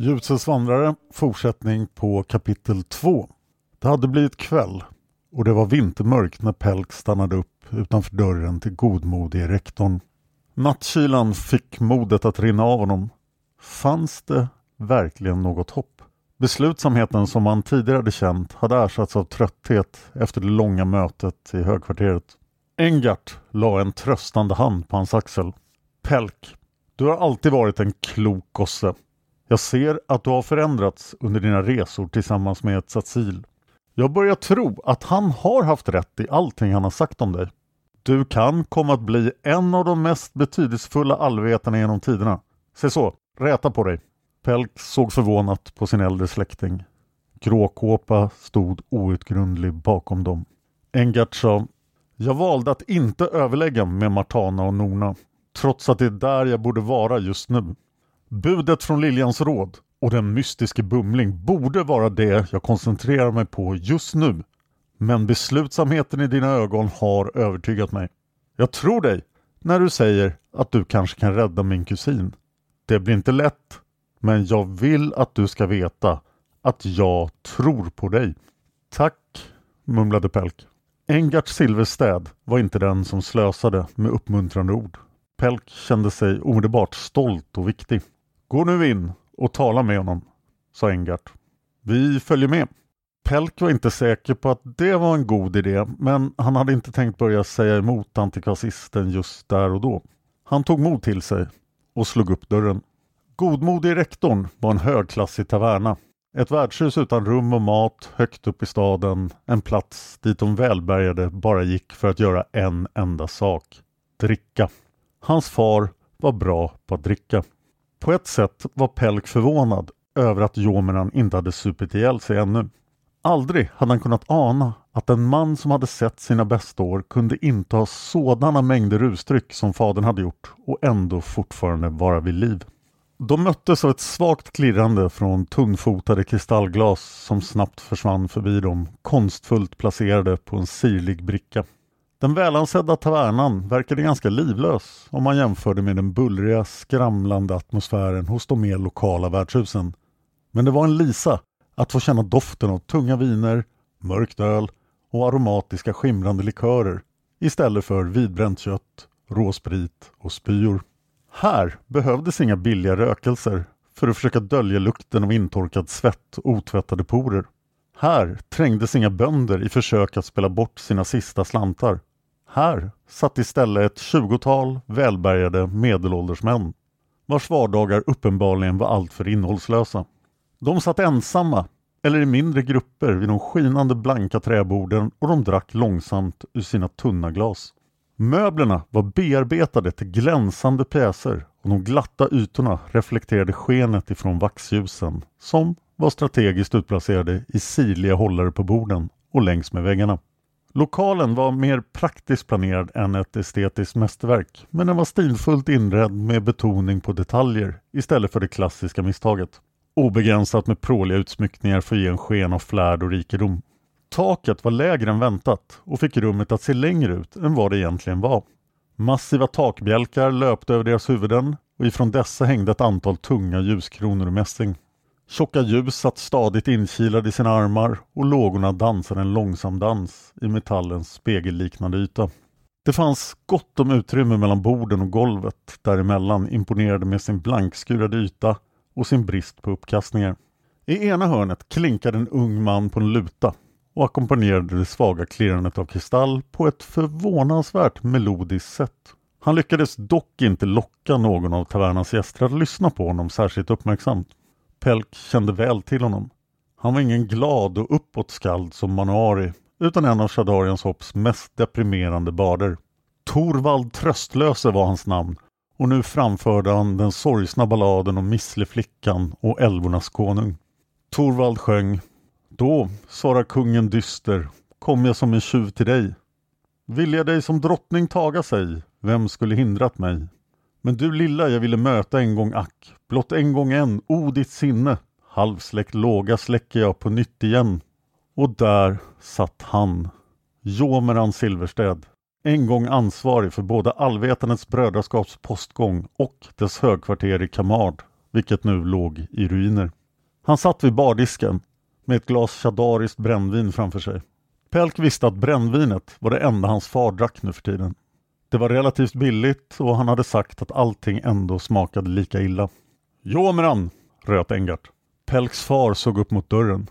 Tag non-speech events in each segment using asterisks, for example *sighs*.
Ljusets vandrare, fortsättning på kapitel 2. Det hade blivit kväll och det var vintermörkt när Pelk stannade upp utanför dörren till godmodige rektorn. Nattkylan fick modet att rinna av honom. Fanns det verkligen något hopp? Beslutsamheten som han tidigare hade känt hade ersatts av trötthet efter det långa mötet i högkvarteret. Engart la en tröstande hand på hans axel. Pelk, du har alltid varit en klok gosse. Jag ser att du har förändrats under dina resor tillsammans med Tsatzil. Jag börjar tro att han har haft rätt i allting han har sagt om dig. Du kan komma att bli en av de mest betydelsefulla allvetarna genom tiderna. Se så, räta på dig. Pelk såg förvånat på sin äldre släkting. Gråkåpa stod outgrundlig bakom dem. Engart sa Jag valde att inte överlägga med Martana och Nona trots att det är där jag borde vara just nu. Budet från Liljans råd och den mystiske Bumling borde vara det jag koncentrerar mig på just nu. Men beslutsamheten i dina ögon har övertygat mig. Jag tror dig när du säger att du kanske kan rädda min kusin. Det blir inte lätt, men jag vill att du ska veta att jag tror på dig. Tack, mumlade Pelk. Engart Silverstäd var inte den som slösade med uppmuntrande ord. Pelk kände sig omedelbart stolt och viktig. Gå nu in och tala med honom, sa Engart. Vi följer med. Pelk var inte säker på att det var en god idé, men han hade inte tänkt börja säga emot antikvasisten just där och då. Han tog mod till sig och slog upp dörren. Godmodig rektorn var en högklassig taverna. Ett värdshus utan rum och mat högt upp i staden. En plats dit de välbärgade bara gick för att göra en enda sak. Dricka. Hans far var bra på att dricka. På ett sätt var Pelk förvånad över att Jomeran inte hade supit ihjäl sig ännu. Aldrig hade han kunnat ana att en man som hade sett sina bästa år kunde inta sådana mängder rusdryck som fadern hade gjort och ändå fortfarande vara vid liv. De möttes av ett svagt klirrande från tunnfotade kristallglas som snabbt försvann förbi dem, konstfullt placerade på en sirlig bricka. Den välansedda tavernan verkade ganska livlös om man jämförde med den bullriga, skramlande atmosfären hos de mer lokala värdshusen. Men det var en lisa att få känna doften av tunga viner, mörkt öl och aromatiska skimrande likörer istället för vidbränt kött, råsprit och spyor. Här behövdes inga billiga rökelser för att försöka dölja lukten av intorkad svett och otvättade porer. Här trängdes inga bönder i försök att spela bort sina sista slantar. Här satt istället ett tjugotal välbärgade medelålders män vars vardagar uppenbarligen var alltför innehållslösa. De satt ensamma eller i mindre grupper vid de skinande blanka träborden och de drack långsamt ur sina tunna glas. Möblerna var bearbetade till glänsande pjäser och de glatta ytorna reflekterade skenet ifrån vaxljusen som var strategiskt utplacerade i sirliga hållare på borden och längs med väggarna. Lokalen var mer praktiskt planerad än ett estetiskt mästerverk men den var stilfullt inredd med betoning på detaljer istället för det klassiska misstaget. Obegränsat med pråliga utsmyckningar för att ge en sken av flärd och rikedom. Taket var lägre än väntat och fick rummet att se längre ut än vad det egentligen var. Massiva takbjälkar löpte över deras huvuden och ifrån dessa hängde ett antal tunga ljuskronor och mässing. Tjocka ljus satt stadigt inkilade i sina armar och lågorna dansade en långsam dans i metallens spegelliknande yta. Det fanns gott om utrymme mellan borden och golvet däremellan imponerade med sin blankskurade yta och sin brist på uppkastningar. I ena hörnet klinkade en ung man på en luta och ackompanjerade det svaga klirrandet av kristall på ett förvånansvärt melodiskt sätt. Han lyckades dock inte locka någon av tavernans gäster att lyssna på honom särskilt uppmärksamt. Pelk kände väl till honom. Han var ingen glad och uppåtskald som Manuari utan en av Shadarians hopps mest deprimerande barder. Torvald Tröstlöse var hans namn och nu framförde han den sorgsna balladen om missleflickan och älvornas konung. Torvald sjöng Då, svarar kungen dyster, kom jag som en tjuv till dig. Vill jag dig som drottning taga sig, vem skulle hindrat mig? Men du lilla jag ville möta en gång ack, blott en gång en, o ditt sinne, halvsläckt låga släcker jag på nytt igen. Och där satt han, Jomeran Silverstäd, en gång ansvarig för både Allvetandets brödraskaps postgång och dess högkvarter i Kamard, vilket nu låg i ruiner. Han satt vid bardisken med ett glas chadariskt brännvin framför sig. Pelk visste att brännvinet var det enda hans far drack nu för tiden. Det var relativt billigt och han hade sagt att allting ändå smakade lika illa. Jomeran! röt Engart. Pelks far såg upp mot dörren.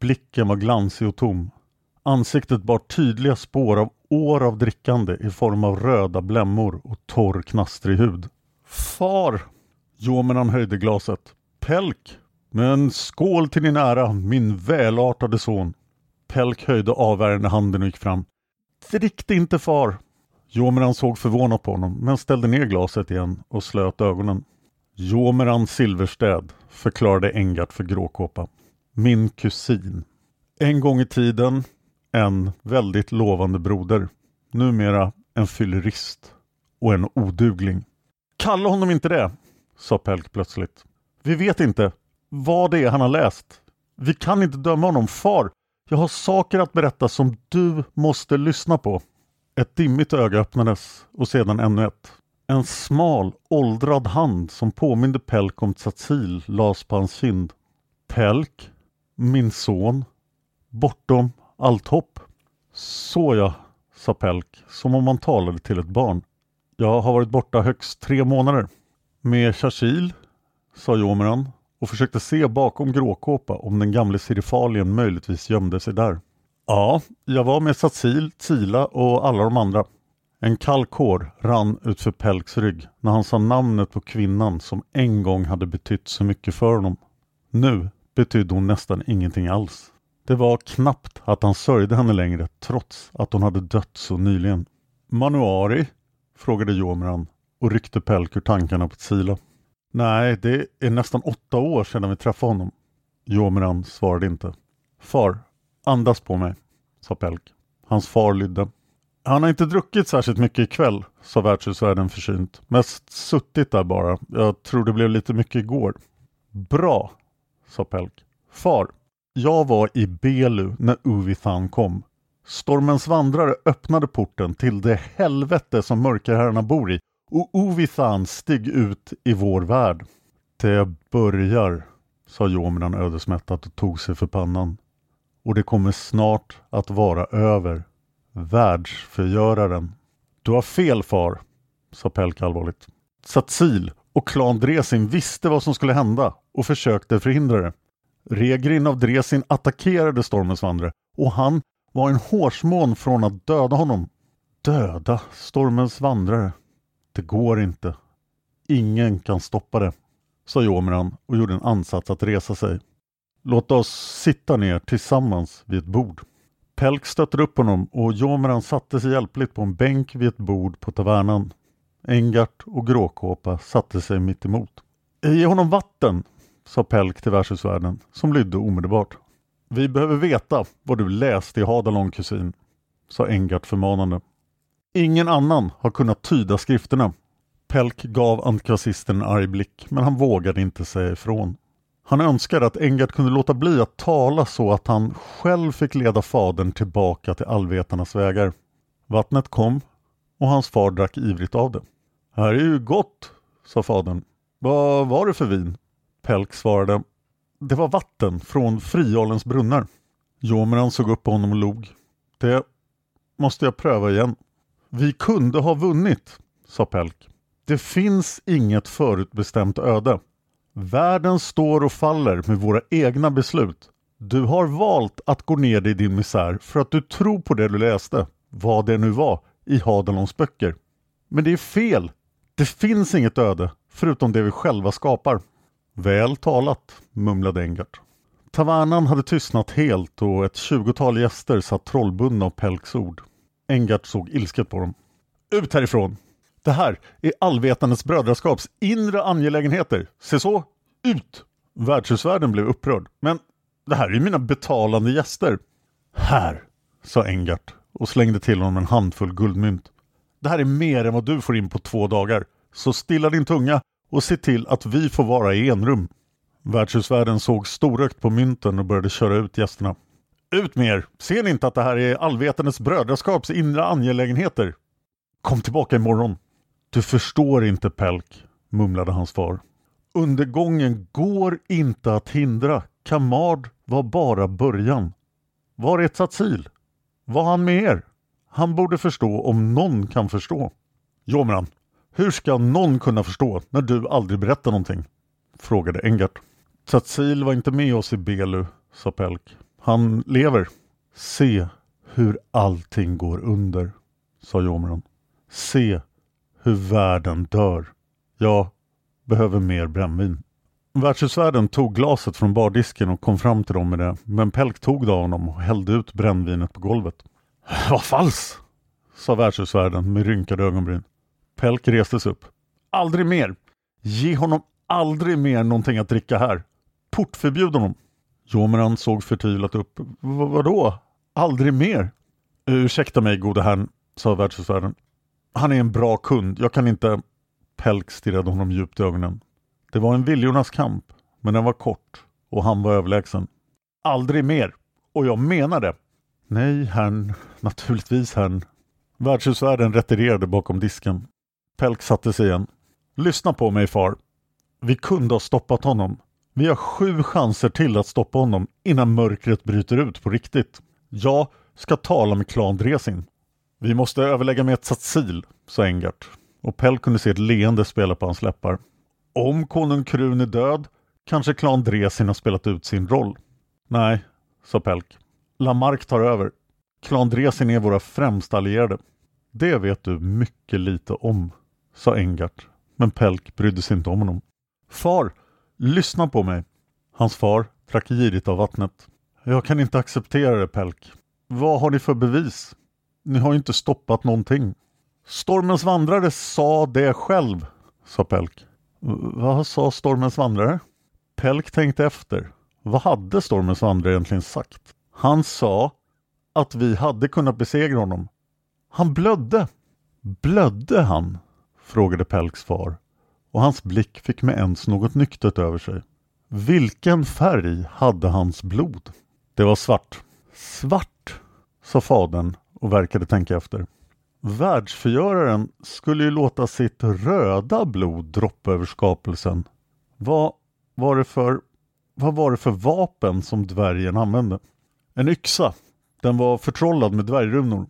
Blicken var glansig och tom. Ansiktet bar tydliga spår av år av drickande i form av röda blämmor och torr knastrig hud. Far! Jomeran höjde glaset. Pelk! Men skål till din ära, min välartade son. Pelk höjde avvärjande handen och gick fram. Drick inte far! Jomeran såg förvånat på honom men ställde ner glaset igen och slöt ögonen. Jomeran Silverstäd, förklarade Engart för Gråkåpa. Min kusin. En gång i tiden en väldigt lovande broder. Numera en fyllerist och en odugling. Kalla honom inte det, sa Pelk plötsligt. Vi vet inte vad det är han har läst. Vi kan inte döma honom. Far, jag har saker att berätta som du måste lyssna på. Ett dimmigt öga öppnades och sedan ännu ett. En smal, åldrad hand som påminde Pelk om Tsatsil lades på hans kind. Pelk, min son, bortom allt hopp. Så ja, sa Pelk, som om han talade till ett barn. Jag har varit borta högst tre månader. Med Chachil, sa Jomeran och försökte se bakom gråkåpa om den gamle Sirifalien möjligtvis gömde sig där. Ja, jag var med Satsil, Tila och alla de andra. En kall kår rann utför Pelks rygg när han sa namnet på kvinnan som en gång hade betytt så mycket för honom. Nu betydde hon nästan ingenting alls. Det var knappt att han sörjde henne längre trots att hon hade dött så nyligen. Manuari? frågade Jomran och ryckte Pelk ur tankarna på Tsila. Nej, det är nästan åtta år sedan vi träffade honom. Jomran svarade inte. Far, andas på mig, sa Pelk. Hans far lydde. Han har inte druckit särskilt mycket ikväll, sa värdshusvärden försynt. Mest suttit där bara. Jag tror det blev lite mycket igår. Bra, sa Pelk. Far, jag var i Belu när Uvithan kom. Stormens vandrare öppnade porten till det helvete som mörkerherrarna bor i och Uvithan steg ut i vår värld. Det börjar, sa Jominan ödesmättat och tog sig för pannan. Och det kommer snart att vara över. Världsförgöraren. Du har fel far, sa Pelk allvarligt. Satsil och klan Dresin visste vad som skulle hända och försökte förhindra det. Regrin av Dresin attackerade Stormens vandrare och han var en hårsmån från att döda honom. Döda Stormens vandrare. Det går inte. Ingen kan stoppa det, sa Jomran och gjorde en ansats att resa sig. Låt oss sitta ner tillsammans vid ett bord. Pelk stötte upp honom och Jomeran satte sig hjälpligt på en bänk vid ett bord på tavernan. Engart och Gråkåpa satte sig mitt emot. Ge honom vatten, sa Pelk till värdshusvärden som lydde omedelbart. Vi behöver veta vad du läste i Hadalon kusin, sa Engart förmanande. Ingen annan har kunnat tyda skrifterna. Pelk gav antikvasisten en arg blick, men han vågade inte säga ifrån. Han önskade att Engert kunde låta bli att tala så att han själv fick leda fadern tillbaka till allvetarnas vägar. Vattnet kom och hans far drack ivrigt av det. Här är ju gott, sa fadern. Vad var det för vin? Pelk svarade. Det var vatten från Frialens brunnar. Jomeran såg upp på honom och log. Det måste jag pröva igen. Vi kunde ha vunnit, sa Pelk. Det finns inget förutbestämt öde. Världen står och faller med våra egna beslut. Du har valt att gå ner dig i din misär för att du tror på det du läste, vad det nu var, i Hadalons böcker. Men det är fel. Det finns inget öde, förutom det vi själva skapar. Väl talat, mumlade Engart. Tavernan hade tystnat helt och ett tjugotal gäster satt trollbundna av Pelks ord. Engart såg ilsket på dem. Ut härifrån! Det här är allvetandets brödraskaps inre angelägenheter. Se så, ut! Värdshusvärden blev upprörd. Men det här är ju mina betalande gäster. Här, sa Engart och slängde till honom en handfull guldmynt. Det här är mer än vad du får in på två dagar. Så stilla din tunga och se till att vi får vara i enrum. Värdshusvärden såg storögt på mynten och började köra ut gästerna. Ut med er! Ser ni inte att det här är allvetandets brödraskaps inre angelägenheter? Kom tillbaka imorgon! Du förstår inte Pelk, mumlade hans far. Undergången går inte att hindra. Kamard var bara början. Var är Tsatsil? Var han med er? Han borde förstå om någon kan förstå. Jomran, hur ska någon kunna förstå när du aldrig berättar någonting? Frågade Engart. ”Tsatsil var inte med oss i Belu, sa Pelk. Han lever. Se hur allting går under, sa Jomran. Se hur världen dör. Jag behöver mer brännvin. Värdshusvärden tog glaset från bardisken och kom fram till dem med det, men Pelk tog det av honom och hällde ut brännvinet på golvet. *sighs* Vad falskt! sa värdshusvärden med rynkade ögonbryn. Pelk restes upp. Aldrig mer! Ge honom aldrig mer någonting att dricka här. Portförbjud honom. Jomeran såg förtvivlat upp. Vadå? Aldrig mer? Ursäkta mig gode herrn, sa värdshusvärden. Han är en bra kund. Jag kan inte... Pelk stirrade honom djupt i ögonen. Det var en viljornas kamp, men den var kort och han var överlägsen. Aldrig mer! Och jag menar det! Nej, herrn. Naturligtvis, herrn. Värdshusvärden retirerade bakom disken. Pelk satte sig igen. Lyssna på mig, far. Vi kunde ha stoppat honom. Vi har sju chanser till att stoppa honom innan mörkret bryter ut på riktigt. Jag ska tala med klan Dresin. Vi måste överlägga med ett sa Engart och Pell kunde se ett leende spela på hans läppar. Om konung Krun är död kanske klan Dresin har spelat ut sin roll. Nej, sa Pelk. Lamarck tar över. Klan Dresin är våra främsta allierade. Det vet du mycket lite om, sa Engart. Men Pelk brydde sig inte om honom. Far, lyssna på mig. Hans far drack girigt av vattnet. Jag kan inte acceptera det, Pelk. Vad har ni för bevis? Ni har ju inte stoppat någonting. Stormens vandrare sa det själv, sa Pelk. Vad sa Stormens vandrare? Pelk tänkte efter. Vad hade Stormens vandrare egentligen sagt? Han sa att vi hade kunnat besegra honom. Han blödde. Blödde han? frågade Pelks far och hans blick fick med ens något nyktert över sig. Vilken färg hade hans blod? Det var svart. Svart, sa fadern och verkade tänka efter. Världsförgöraren skulle ju låta sitt röda blod droppa över skapelsen. Vad var det för, vad var det för vapen som dvärgen använde? En yxa. Den var förtrollad med dvärgrunor.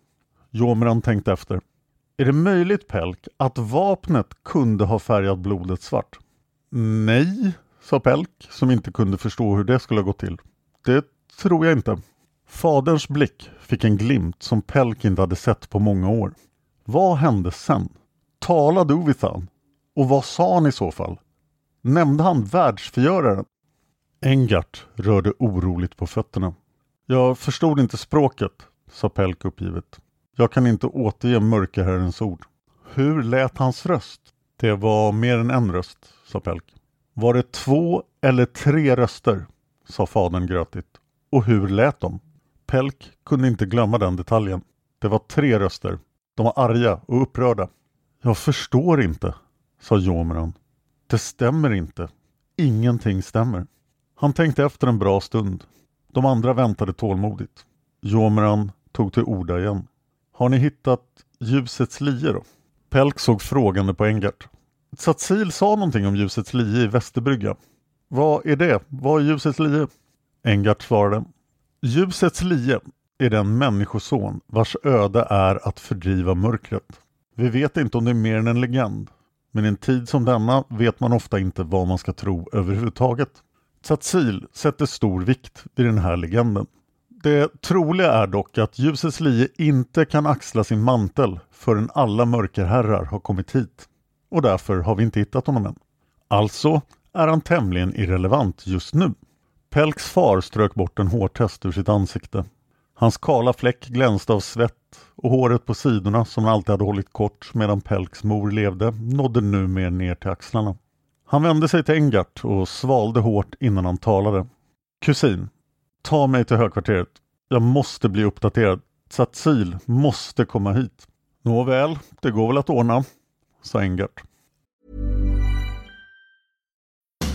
Jomran tänkte efter. Är det möjligt, Pelk, att vapnet kunde ha färgat blodet svart? Nej, sa Pelk, som inte kunde förstå hur det skulle ha gått till. Det tror jag inte. Faderns blick fick en glimt som Pelk inte hade sett på många år. Vad hände sen? Talade Uvithan? Och vad sa han i så fall? Nämnde han världsförgöraren? Engart rörde oroligt på fötterna. Jag förstod inte språket, sa Pelk uppgivet. Jag kan inte återge mörkerherrens ord. Hur lät hans röst? Det var mer än en röst, sa Pelk. Var det två eller tre röster? sa fadern grötigt. Och hur lät de? Pelk kunde inte glömma den detaljen. Det var tre röster. De var arga och upprörda. Jag förstår inte, sa Jomran. Det stämmer inte. Ingenting stämmer. Han tänkte efter en bra stund. De andra väntade tålmodigt. Jomran tog till orda igen. Har ni hittat ljusets lie då? Pelk såg frågande på Engart. Satsil sa någonting om ljusets lie i Västerbrygga. Vad är det? Vad är ljusets lie? Engart svarade. Ljusets lie är den människoson vars öde är att fördriva mörkret. Vi vet inte om det är mer än en legend, men i en tid som denna vet man ofta inte vad man ska tro överhuvudtaget. Tsatzil sätter stor vikt vid den här legenden. Det troliga är dock att ljusets lie inte kan axla sin mantel förrän alla mörkerherrar har kommit hit. Och därför har vi inte hittat honom än. Alltså är han tämligen irrelevant just nu. Pelks far strök bort en hårtest ur sitt ansikte. Hans kala fläck glänste av svett och håret på sidorna som han alltid hade hållit kort medan Pelks mor levde nådde nu mer ner till axlarna. Han vände sig till Engart och svalde hårt innan han talade. Kusin, ta mig till högkvarteret. Jag måste bli uppdaterad. Satsil måste komma hit. Nåväl, det går väl att ordna, sa Engart.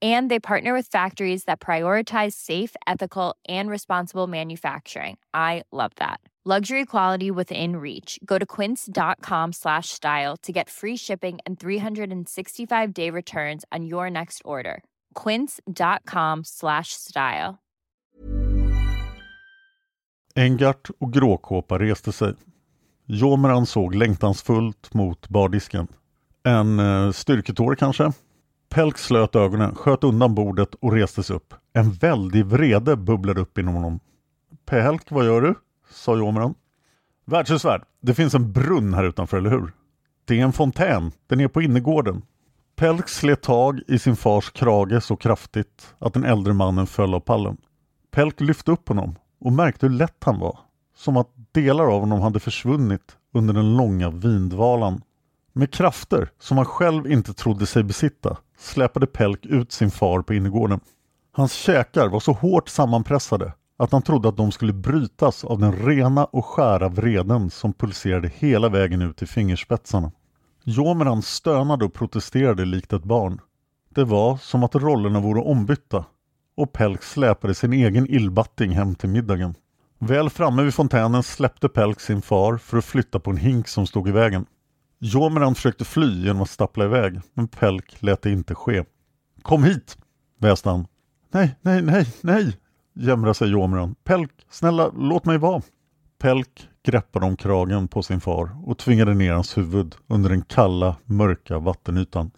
and they partner with factories that prioritize safe ethical and responsible manufacturing i love that luxury quality within reach go to quince.com slash style to get free shipping and 365 day returns on your next order quince.com slash style Engart och Gråkåpa reste sig. Jomeran såg längtansfullt mot bardisken. En eh, styrketår kanske? Pelk slöt ögonen, sköt undan bordet och reste sig upp. En väldig vrede bubblade upp inom honom. Pelk, vad gör du? sa Jomeran. Värdshusvärd, det finns en brunn här utanför, eller hur? Det är en fontän, den är på innergården. Pelk slet tag i sin fars krage så kraftigt att den äldre mannen föll av pallen. Pelk lyfte upp honom och märkte hur lätt han var. Som att delar av honom hade försvunnit under den långa vindvalan. Med krafter som han själv inte trodde sig besitta släpade Pelk ut sin far på innergården. Hans käkar var så hårt sammanpressade att han trodde att de skulle brytas av den rena och skära vreden som pulserade hela vägen ut i fingerspetsarna. Jomeran stönade och protesterade likt ett barn. Det var som att rollerna vore ombytta och Pelk släpade sin egen illbatting hem till middagen. Väl framme vid fontänen släppte Pelk sin far för att flytta på en hink som stod i vägen. Jomeran försökte fly genom att stappla iväg, men Pelk lät det inte ske. Kom hit! väste han. Nej, nej, nej, nej, jämrade sig Jomeran. Pelk, snälla, låt mig vara. Pelk greppade om kragen på sin far och tvingade ner hans huvud under den kalla, mörka vattenytan.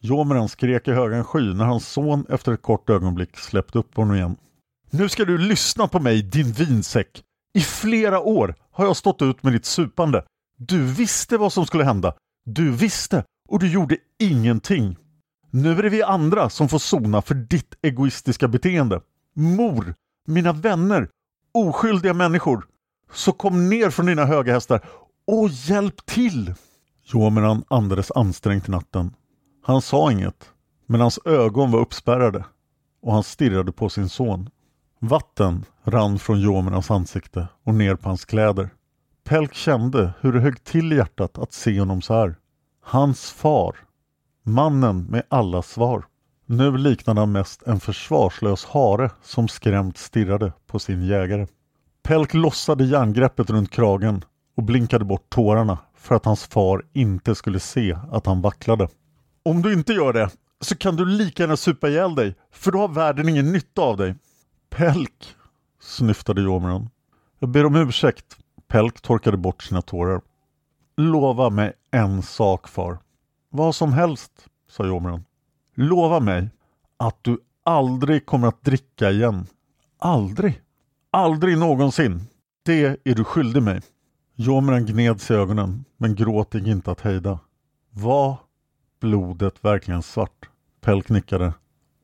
Jomeran skrek i högan sky när hans son efter ett kort ögonblick släppte upp honom igen. Nu ska du lyssna på mig, din vinsäck! I flera år har jag stått ut med ditt supande. Du visste vad som skulle hända. Du visste och du gjorde ingenting. Nu är det vi andra som får sona för ditt egoistiska beteende. Mor, mina vänner, oskyldiga människor. Så kom ner från dina höga hästar och hjälp till! Jomeran andades ansträngt i natten. Han sa inget, men hans ögon var uppspärrade och han stirrade på sin son. Vatten rann från Jomerans ansikte och ner på hans kläder. Pelk kände hur det högg till i hjärtat att se honom så här. Hans far. Mannen med alla svar. Nu liknade han mest en försvarslös hare som skrämt stirrade på sin jägare. Pelk lossade järngreppet runt kragen och blinkade bort tårarna för att hans far inte skulle se att han vacklade. Om du inte gör det så kan du lika gärna supa ihjäl dig för då har världen ingen nytta av dig. Pelk, snyftade Jomeron. Jag ber om ursäkt. Pelk torkade bort sina tårar. Lova mig en sak far. Vad som helst, sa Jomran. Lova mig att du aldrig kommer att dricka igen. Aldrig. Aldrig någonsin. Det är du skyldig mig. Jomeran gned sig i ögonen, men gråt gick inte att hejda. Var blodet verkligen svart? Pelk nickade.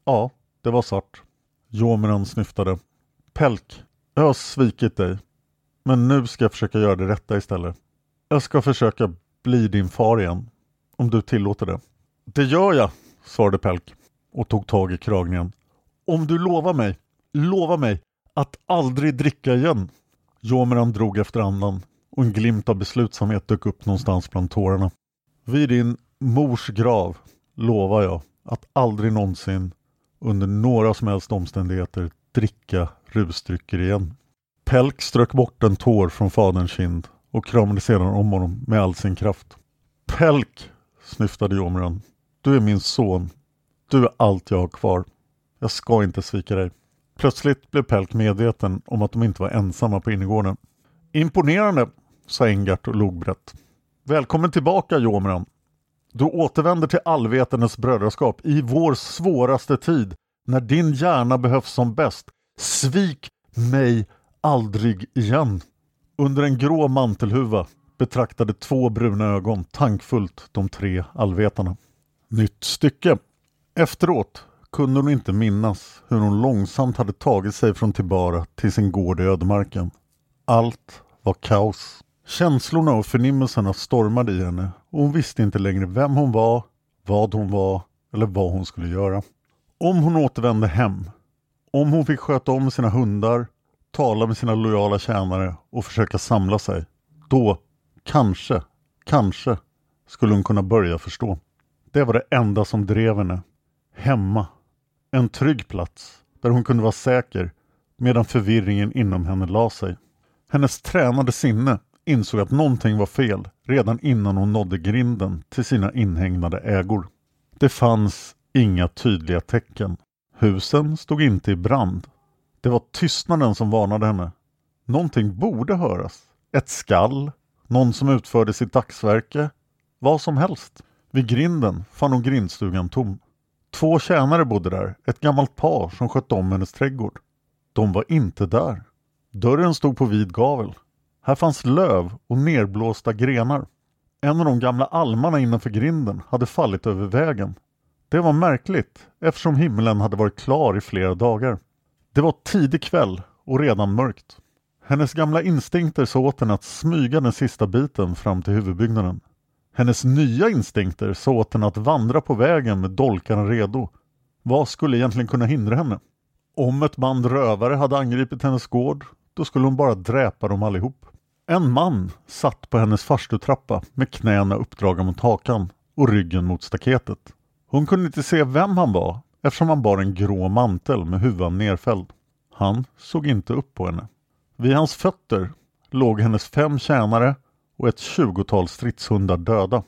Ja, det var svart. Jomeran snyftade. Pelk, jag har svikit dig. Men nu ska jag försöka göra det rätta istället. Jag ska försöka bli din far igen. Om du tillåter det. Det gör jag, svarade Pelk och tog tag i kragningen. Om du lovar mig, lova mig att aldrig dricka igen. Jomeran drog efter andan och en glimt av beslutsamhet dök upp någonstans bland tårarna. Vid din mors grav lovar jag att aldrig någonsin under några som helst omständigheter dricka rusdrycker igen. Pelk strök bort en tår från faderns kind och kramade sedan om honom med all sin kraft. Pelk, snyftade Jomran. Du är min son. Du är allt jag har kvar. Jag ska inte svika dig. Plötsligt blev Pelk medveten om att de inte var ensamma på innergården. Imponerande, sa Engart och log brett. Välkommen tillbaka Jomran. Du återvänder till allvetendes brödraskap i vår svåraste tid, när din hjärna behövs som bäst. Svik mig aldrig igen. Under en grå mantelhuva betraktade två bruna ögon tankfullt de tre allvetarna. Nytt stycke. Efteråt kunde hon inte minnas hur hon långsamt hade tagit sig från Tibara till sin gård i ödemarken. Allt var kaos. Känslorna och förnimmelserna stormade i henne och hon visste inte längre vem hon var, vad hon var eller vad hon skulle göra. Om hon återvände hem, om hon fick sköta om sina hundar, tala med sina lojala tjänare och försöka samla sig, då kanske, kanske skulle hon kunna börja förstå. Det var det enda som drev henne. Hemma. En trygg plats där hon kunde vara säker medan förvirringen inom henne la sig. Hennes tränade sinne insåg att någonting var fel redan innan hon nådde grinden till sina inhägnade ägor. Det fanns inga tydliga tecken. Husen stod inte i brand. Det var tystnaden som varnade henne. Någonting borde höras. Ett skall, någon som utförde sitt dagsverke, vad som helst. Vid grinden fann hon grindstugan tom. Två tjänare bodde där, ett gammalt par som skötte om hennes trädgård. De var inte där. Dörren stod på vid gavel. Här fanns löv och nerblåsta grenar. En av de gamla almarna innanför grinden hade fallit över vägen. Det var märkligt eftersom himlen hade varit klar i flera dagar. Det var tidig kväll och redan mörkt. Hennes gamla instinkter sa åt henne att smyga den sista biten fram till huvudbyggnaden. Hennes nya instinkter sa åt henne att vandra på vägen med dolkarna redo. Vad skulle egentligen kunna hindra henne? Om ett band rövare hade angripit hennes gård, då skulle hon bara dräpa dem allihop. En man satt på hennes farstutrappa med knäna uppdragna mot hakan och ryggen mot staketet. Hon kunde inte se vem han var eftersom han bar en grå mantel med huvan nerfälld. Han såg inte upp på henne. Vid hans fötter låg hennes fem tjänare och ett tjugotal stridshundar döda.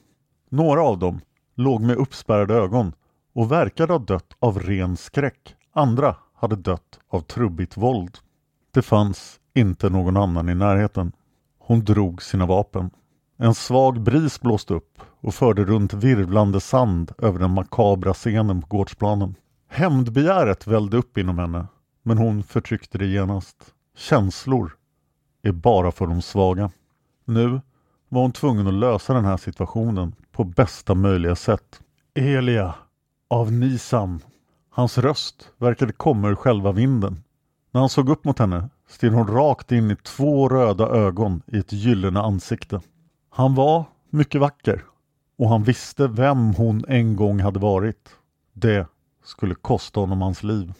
Några av dem låg med uppspärrade ögon och verkade ha dött av ren skräck. Andra hade dött av trubbigt våld. Det fanns inte någon annan i närheten. Hon drog sina vapen. En svag bris blåste upp och förde runt virvlande sand över den makabra scenen på gårdsplanen. Hämndbegäret vällde upp inom henne, men hon förtryckte det genast. Känslor. är bara för de svaga. Nu var hon tvungen att lösa den här situationen på bästa möjliga sätt. Elia av Nisam. Hans röst verkade komma ur själva vinden. När han såg upp mot henne stirrade hon rakt in i två röda ögon i ett gyllene ansikte. Han var mycket vacker och han visste vem hon en gång hade varit. Det skulle kosta honom hans liv.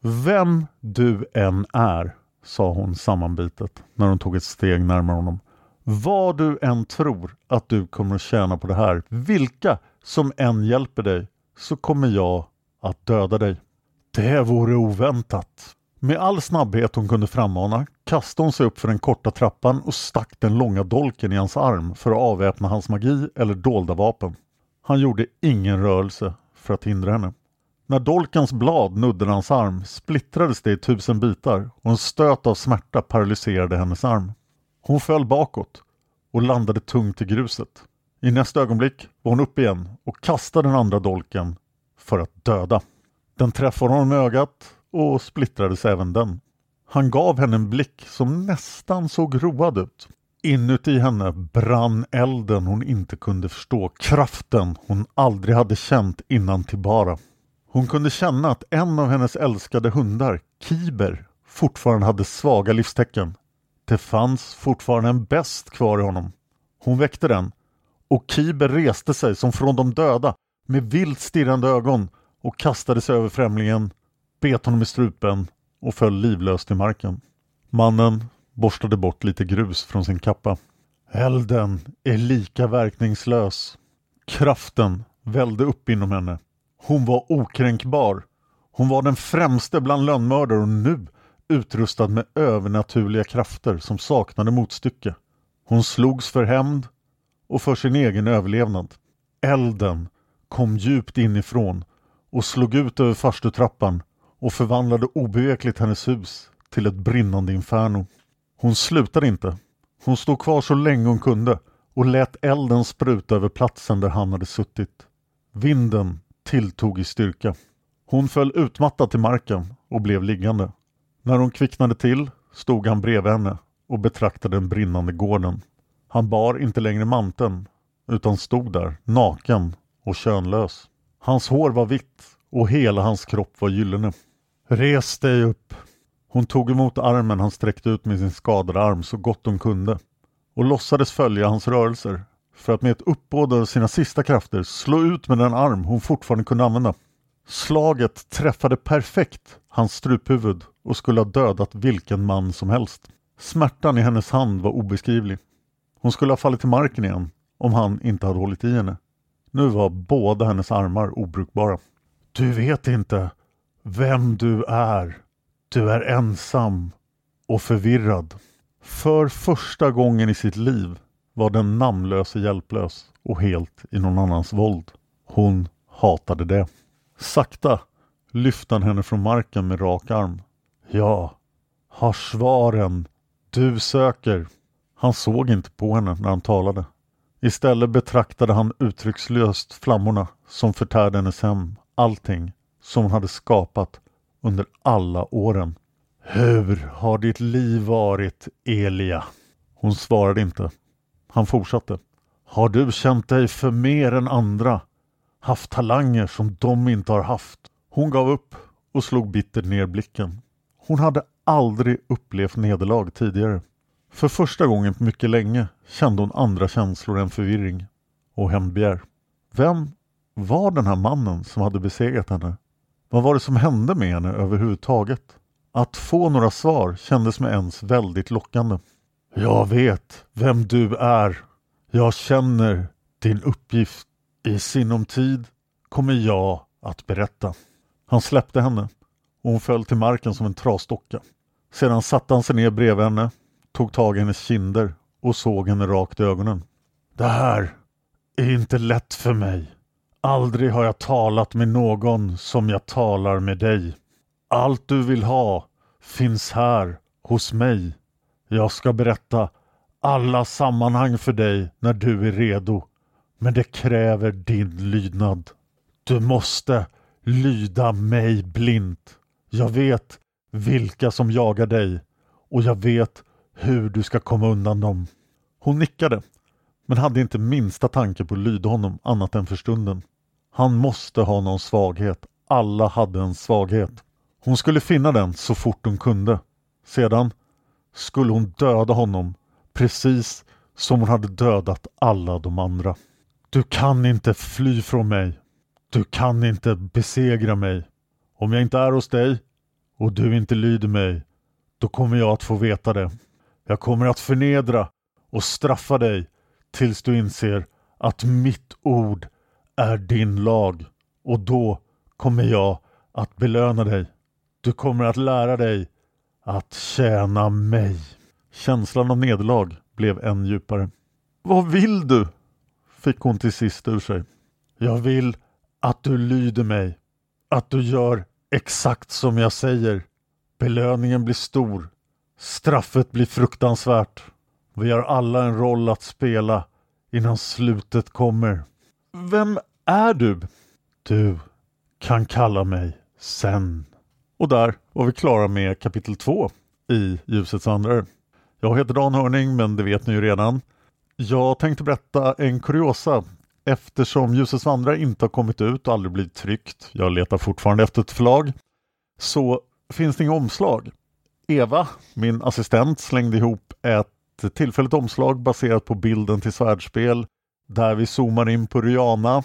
Vem du än är, sa hon sammanbitet när hon tog ett steg närmare honom. Vad du än tror att du kommer att tjäna på det här, vilka som än hjälper dig, så kommer jag att döda dig. Det vore oväntat. Med all snabbhet hon kunde frammana kastade hon sig upp för den korta trappan och stack den långa dolken i hans arm för att avväpna hans magi eller dolda vapen. Han gjorde ingen rörelse för att hindra henne. När dolkens blad nuddade hans arm splittrades det i tusen bitar och en stöt av smärta paralyserade hennes arm. Hon föll bakåt och landade tungt i gruset. I nästa ögonblick var hon upp igen och kastade den andra dolken för att döda. Den träffade honom i ögat och splittrades även den. Han gav henne en blick som nästan såg road ut. Inuti henne brann elden hon inte kunde förstå, kraften hon aldrig hade känt innan Tibara. Hon kunde känna att en av hennes älskade hundar, Kiber, fortfarande hade svaga livstecken. Det fanns fortfarande en bäst kvar i honom. Hon väckte den och Kiber reste sig som från de döda med vilt stirrande ögon och kastade sig över främlingen, bet honom i strupen och föll livlös till marken. Mannen borstade bort lite grus från sin kappa. Elden är lika verkningslös. Kraften välde upp inom henne. Hon var okränkbar. Hon var den främste bland lönnmördare och nu utrustad med övernaturliga krafter som saknade motstycke. Hon slogs för hämnd och för sin egen överlevnad. Elden kom djupt inifrån och slog ut över farstutrappan och förvandlade obevekligt hennes hus till ett brinnande inferno. Hon slutade inte. Hon stod kvar så länge hon kunde och lät elden spruta över platsen där han hade suttit. Vinden tilltog i styrka. Hon föll utmattad till marken och blev liggande. När hon kvicknade till stod han bredvid henne och betraktade den brinnande gården. Han bar inte längre manteln utan stod där naken och könlös. Hans hår var vitt och hela hans kropp var gyllene. Res dig upp! Hon tog emot armen han sträckte ut med sin skadade arm så gott hon kunde och låtsades följa hans rörelser för att med ett uppbåd av sina sista krafter slå ut med den arm hon fortfarande kunde använda. Slaget träffade perfekt hans struphuvud och skulle ha dödat vilken man som helst. Smärtan i hennes hand var obeskrivlig. Hon skulle ha fallit till marken igen om han inte hade hållit i henne. Nu var båda hennes armar obrukbara. Du vet inte vem du är. Du är ensam och förvirrad. För första gången i sitt liv var den namnlöse hjälplös och helt i någon annans våld. Hon hatade det. Sakta lyfte han henne från marken med rak arm. Ja, har svaren du söker. Han såg inte på henne när han talade. Istället betraktade han uttryckslöst flammorna som förtärde hennes hem, allting som hon hade skapat under alla åren. Hur har ditt liv varit, Elia? Hon svarade inte. Han fortsatte. Har du känt dig för mer än andra? Haft talanger som de inte har haft? Hon gav upp och slog bittert ner blicken. Hon hade aldrig upplevt nederlag tidigare. För första gången på mycket länge kände hon andra känslor än förvirring och hämndbegär. Vem var den här mannen som hade besegrat henne? Vad var det som hände med henne överhuvudtaget? Att få några svar kändes med ens väldigt lockande. Jag vet vem du är. Jag känner din uppgift. I sinom tid kommer jag att berätta. Han släppte henne och hon föll till marken som en trasdocka. Sedan satte han sig ner bredvid henne, tog tag i hennes kinder och såg henne rakt i ögonen. Det här är inte lätt för mig. Aldrig har jag talat med någon som jag talar med dig. Allt du vill ha finns här hos mig. Jag ska berätta alla sammanhang för dig när du är redo. Men det kräver din lydnad. Du måste lyda mig blint. Jag vet vilka som jagar dig och jag vet hur du ska komma undan dem. Hon nickade, men hade inte minsta tanke på att lyda honom annat än för stunden. Han måste ha någon svaghet. Alla hade en svaghet. Hon skulle finna den så fort hon kunde. Sedan skulle hon döda honom precis som hon hade dödat alla de andra. Du kan inte fly från mig. Du kan inte besegra mig. Om jag inte är hos dig och du inte lyder mig, då kommer jag att få veta det. Jag kommer att förnedra och straffa dig tills du inser att mitt ord är din lag och då kommer jag att belöna dig. Du kommer att lära dig att tjäna mig. Känslan av nederlag blev än djupare. Vad vill du? fick hon till sist ur sig. Jag vill att du lyder mig. Att du gör exakt som jag säger. Belöningen blir stor. Straffet blir fruktansvärt. Vi har alla en roll att spela innan slutet kommer. Vem är du? Du kan kalla mig sen. Och där var vi klara med kapitel 2 i Ljusets vandrare. Jag heter Dan Hörning, men det vet ni ju redan. Jag tänkte berätta en kuriosa eftersom Ljusets vandrare inte har kommit ut och aldrig blivit tryckt. Jag letar fortfarande efter ett förlag. Så finns det inga omslag. Eva, min assistent, slängde ihop ett tillfälligt omslag baserat på bilden till svärdspel där vi zoomar in på Rihanna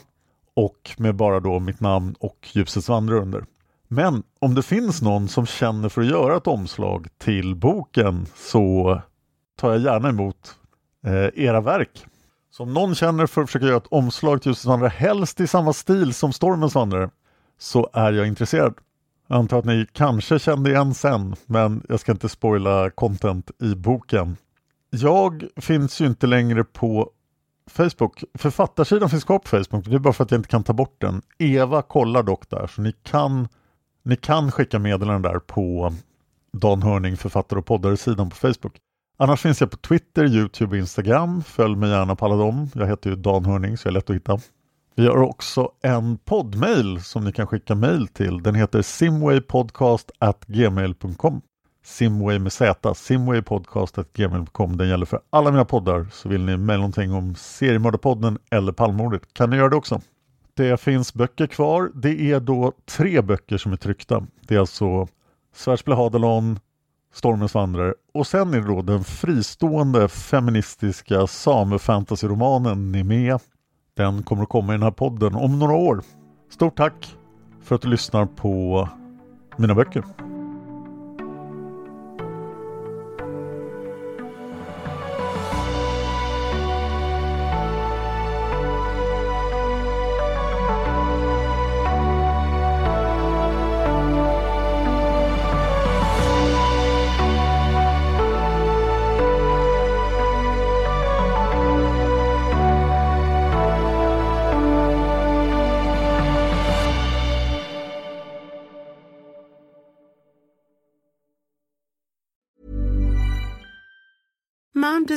och med bara då mitt namn och Ljusets vandrare under. Men om det finns någon som känner för att göra ett omslag till boken så tar jag gärna emot eh, era verk. Så om någon känner för att försöka göra ett omslag till Ljusets vandrare, helst i samma stil som Stormens vandrare, så är jag intresserad. Jag antar att ni kanske kände igen sen, men jag ska inte spoila content i boken. Jag finns ju inte längre på Facebook. Författarsidan finns kvar på Facebook, det är bara för att jag inte kan ta bort den. Eva kollar dock där, så ni kan, ni kan skicka meddelanden där på Dan Hörning, författare och poddare-sidan på Facebook. Annars finns jag på Twitter, Youtube och Instagram. Följ mig gärna på alla dem. Jag heter ju Dan Hörning så jag är lätt att hitta. Vi har också en poddmail som ni kan skicka mail till. Den heter simwaypodcast@gmail.com. Simway med Z, simwaypodcast.gmail.com. Den gäller för alla mina poddar. Så vill ni mejla någonting om seriemördarpodden eller Palmordet kan ni göra det också. Det finns böcker kvar. Det är då tre böcker som är tryckta. Det är alltså Svärdspel Hadelon, Stormens vandrare och sen är det då den fristående feministiska samefantasyromanen Nimea. Den kommer att komma i den här podden om några år. Stort tack för att du lyssnar på mina böcker.